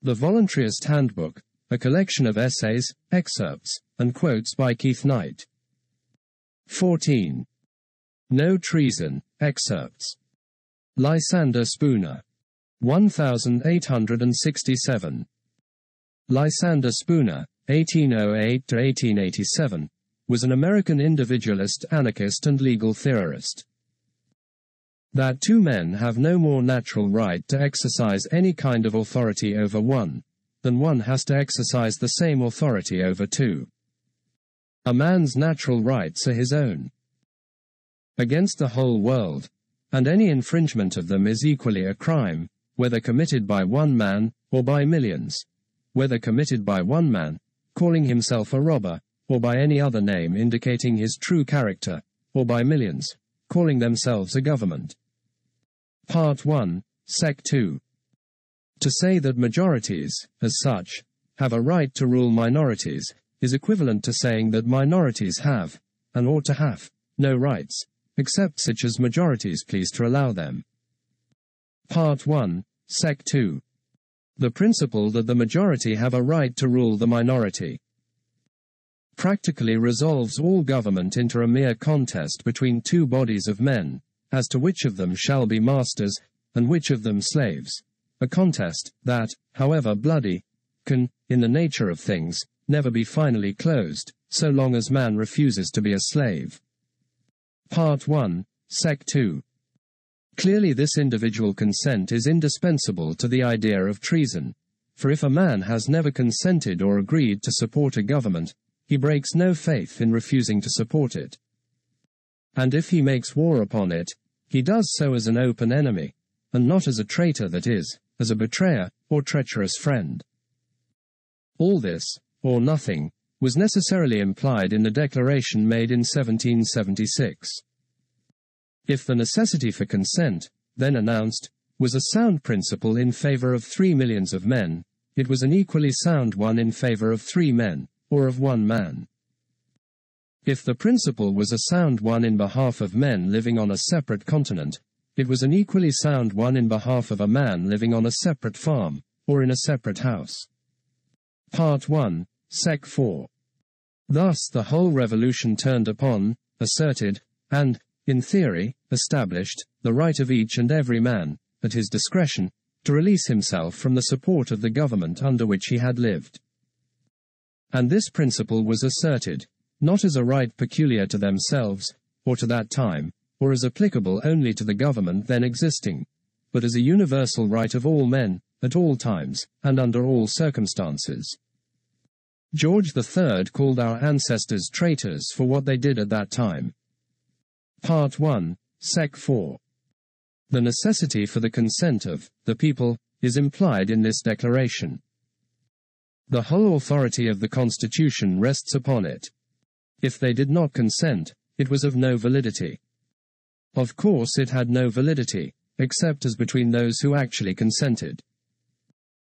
The Voluntaryist Handbook, a collection of essays, excerpts, and quotes by Keith Knight. 14. No Treason, excerpts. Lysander Spooner. 1867. Lysander Spooner, 1808 1887, was an American individualist, anarchist, and legal theorist. That two men have no more natural right to exercise any kind of authority over one than one has to exercise the same authority over two. A man's natural rights are his own. Against the whole world, and any infringement of them is equally a crime, whether committed by one man or by millions, whether committed by one man, calling himself a robber, or by any other name indicating his true character, or by millions, calling themselves a government. Part 1, Sec 2. To say that majorities, as such, have a right to rule minorities, is equivalent to saying that minorities have, and ought to have, no rights, except such as majorities please to allow them. Part 1, Sec 2. The principle that the majority have a right to rule the minority practically resolves all government into a mere contest between two bodies of men, as to which of them shall be masters, and which of them slaves. A contest that, however bloody, can, in the nature of things, never be finally closed, so long as man refuses to be a slave. Part 1, Sec 2. Clearly this individual consent is indispensable to the idea of treason, for if a man has never consented or agreed to support a government, he breaks no faith in refusing to support it. And if he makes war upon it, he does so as an open enemy, and not as a traitor that is, as a betrayer, or treacherous friend. All this, or nothing, was necessarily implied in the declaration made in 1776. If the necessity for consent, then announced, was a sound principle in favor of three millions of men, it was an equally sound one in favor of three men, or of one man. If the principle was a sound one in behalf of men living on a separate continent, it was an equally sound one in behalf of a man living on a separate farm, or in a separate house. Part 1, Sec 4. Thus the whole revolution turned upon, asserted, and, in theory, established, the right of each and every man, at his discretion, to release himself from the support of the government under which he had lived. And this principle was asserted, not as a right peculiar to themselves, or to that time, or as applicable only to the government then existing, but as a universal right of all men, at all times, and under all circumstances. George III called our ancestors traitors for what they did at that time. Part 1, Sec 4. The necessity for the consent of the people is implied in this declaration. The whole authority of the Constitution rests upon it. If they did not consent, it was of no validity. Of course, it had no validity, except as between those who actually consented.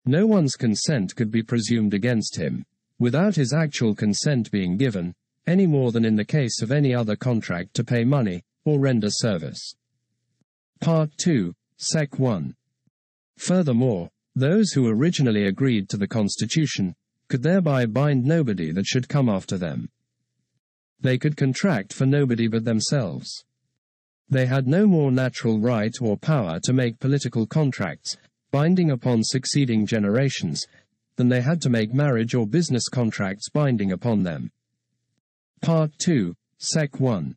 No one's consent could be presumed against him, without his actual consent being given, any more than in the case of any other contract to pay money or render service. Part 2, Sec 1. Furthermore, those who originally agreed to the Constitution could thereby bind nobody that should come after them. They could contract for nobody but themselves. They had no more natural right or power to make political contracts, binding upon succeeding generations, than they had to make marriage or business contracts binding upon them. Part 2, Sec 1.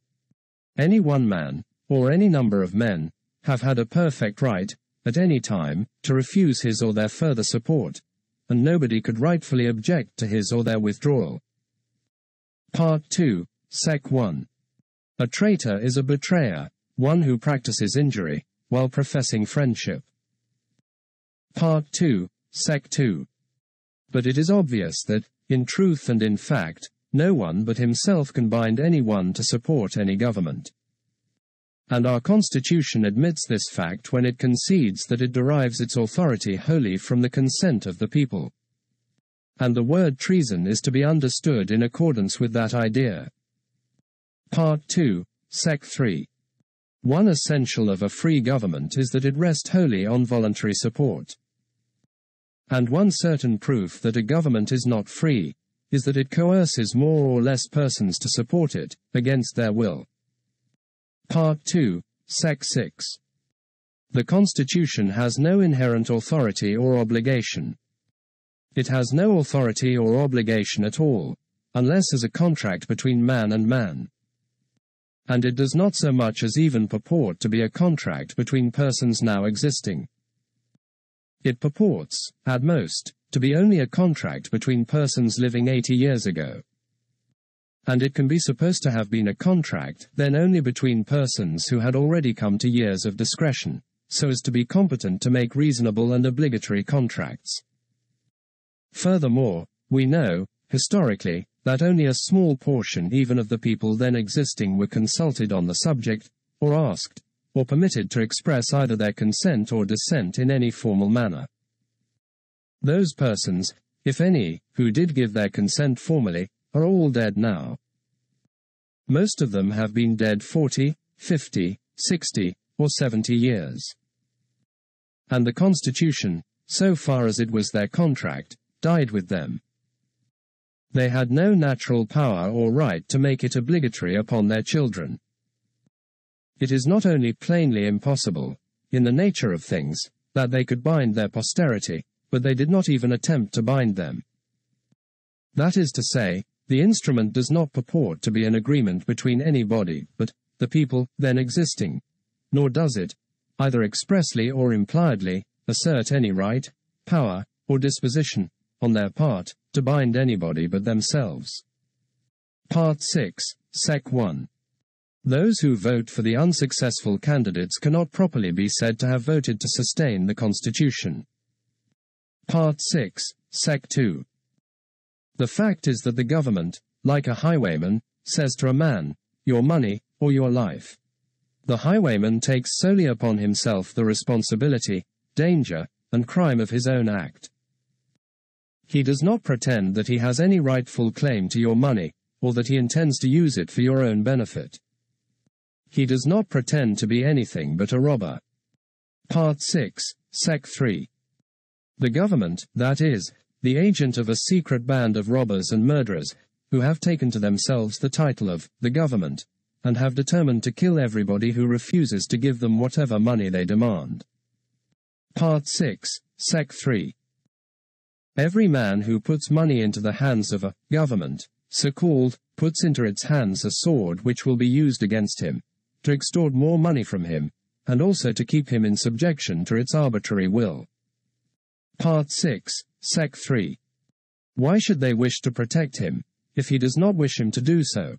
Any one man, or any number of men, have had a perfect right, at any time, to refuse his or their further support, and nobody could rightfully object to his or their withdrawal. Part 2, Sec 1. A traitor is a betrayer, one who practices injury, while professing friendship. Part 2, Sec 2. But it is obvious that, in truth and in fact, no one but himself can bind anyone to support any government. And our Constitution admits this fact when it concedes that it derives its authority wholly from the consent of the people. And the word treason is to be understood in accordance with that idea. Part 2, Sec 3. One essential of a free government is that it rest wholly on voluntary support. And one certain proof that a government is not free is that it coerces more or less persons to support it, against their will. Part 2, Sec 6. The Constitution has no inherent authority or obligation. It has no authority or obligation at all, unless as a contract between man and man. And it does not so much as even purport to be a contract between persons now existing. It purports, at most, to be only a contract between persons living 80 years ago. And it can be supposed to have been a contract then only between persons who had already come to years of discretion, so as to be competent to make reasonable and obligatory contracts. Furthermore, we know, historically, that only a small portion even of the people then existing were consulted on the subject, or asked, or permitted to express either their consent or dissent in any formal manner. Those persons, if any, who did give their consent formally, are all dead now. Most of them have been dead 40, 50, 60, or 70 years. And the Constitution, so far as it was their contract, died with them. They had no natural power or right to make it obligatory upon their children. It is not only plainly impossible, in the nature of things, that they could bind their posterity, but they did not even attempt to bind them. That is to say, the instrument does not purport to be an agreement between any body, but the people then existing, nor does it, either expressly or impliedly, assert any right, power, or disposition, on their part, to bind anybody but themselves. Part 6, Sec 1. Those who vote for the unsuccessful candidates cannot properly be said to have voted to sustain the Constitution. Part 6, Sec 2. The fact is that the government, like a highwayman, says to a man, your money, or your life. The highwayman takes solely upon himself the responsibility, danger, and crime of his own act. He does not pretend that he has any rightful claim to your money, or that he intends to use it for your own benefit. He does not pretend to be anything but a robber. Part 6, Sec 3. The government, that is, the agent of a secret band of robbers and murderers, who have taken to themselves the title of the government, and have determined to kill everybody who refuses to give them whatever money they demand. Part 6, Sec 3. Every man who puts money into the hands of a government, so called, puts into its hands a sword which will be used against him, to extort more money from him, and also to keep him in subjection to its arbitrary will. Part 6, Sec 3. Why should they wish to protect him, if he does not wish him to do so?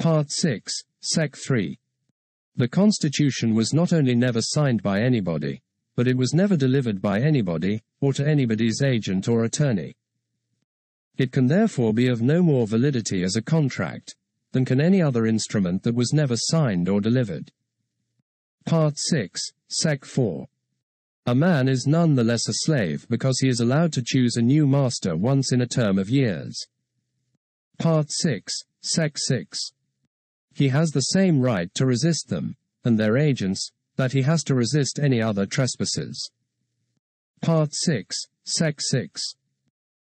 Part 6, Sec 3. The Constitution was not only never signed by anybody, but it was never delivered by anybody, or to anybody's agent or attorney. It can therefore be of no more validity as a contract, than can any other instrument that was never signed or delivered. Part 6, Sec 4. A man is none the less a slave because he is allowed to choose a new master once in a term of years. Part 6, Sec 6. He has the same right to resist them, and their agents, that he has to resist any other trespasses. Part 6, Sec 6.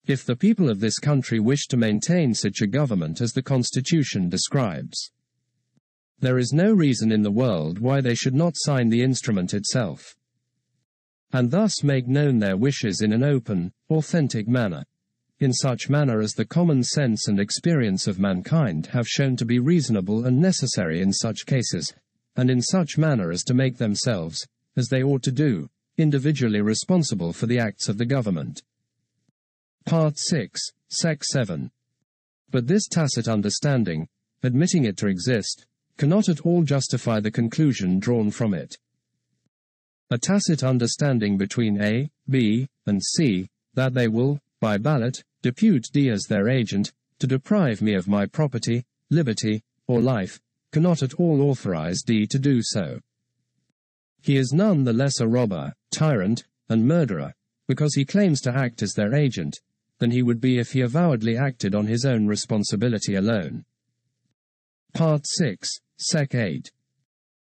If the people of this country wish to maintain such a government as the Constitution describes, there is no reason in the world why they should not sign the instrument itself, and thus make known their wishes in an open, authentic manner, in such manner as the common sense and experience of mankind have shown to be reasonable and necessary in such cases, and in such manner as to make themselves, as they ought to do, individually responsible for the acts of the government. Part 6, Sec 7. But this tacit understanding, admitting it to exist, cannot at all justify the conclusion drawn from it. A tacit understanding between A, B, and C, that they will, by ballot, depute D as their agent, to deprive me of my property, liberty, or life, cannot at all authorize D to do so. He is none the less a robber, tyrant, and murderer, because he claims to act as their agent, than he would be if he avowedly acted on his own responsibility alone. Part 6, Sec 8.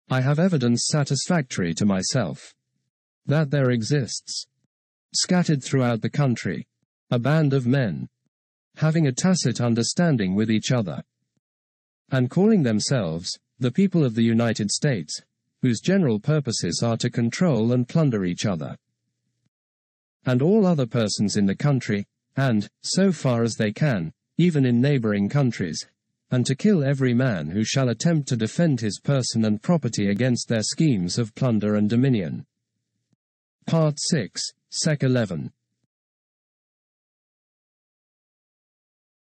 I have evidence satisfactory to myself that there exists scattered throughout the country, a band of men, having a tacit understanding with each other, and calling themselves the people of the United States, whose general purposes are to control and plunder each other, and all other persons in the country, and, so far as they can, even in neighboring countries, and to kill every man who shall attempt to defend his person and property against their schemes of plunder and dominion. Part 6, Sec 11.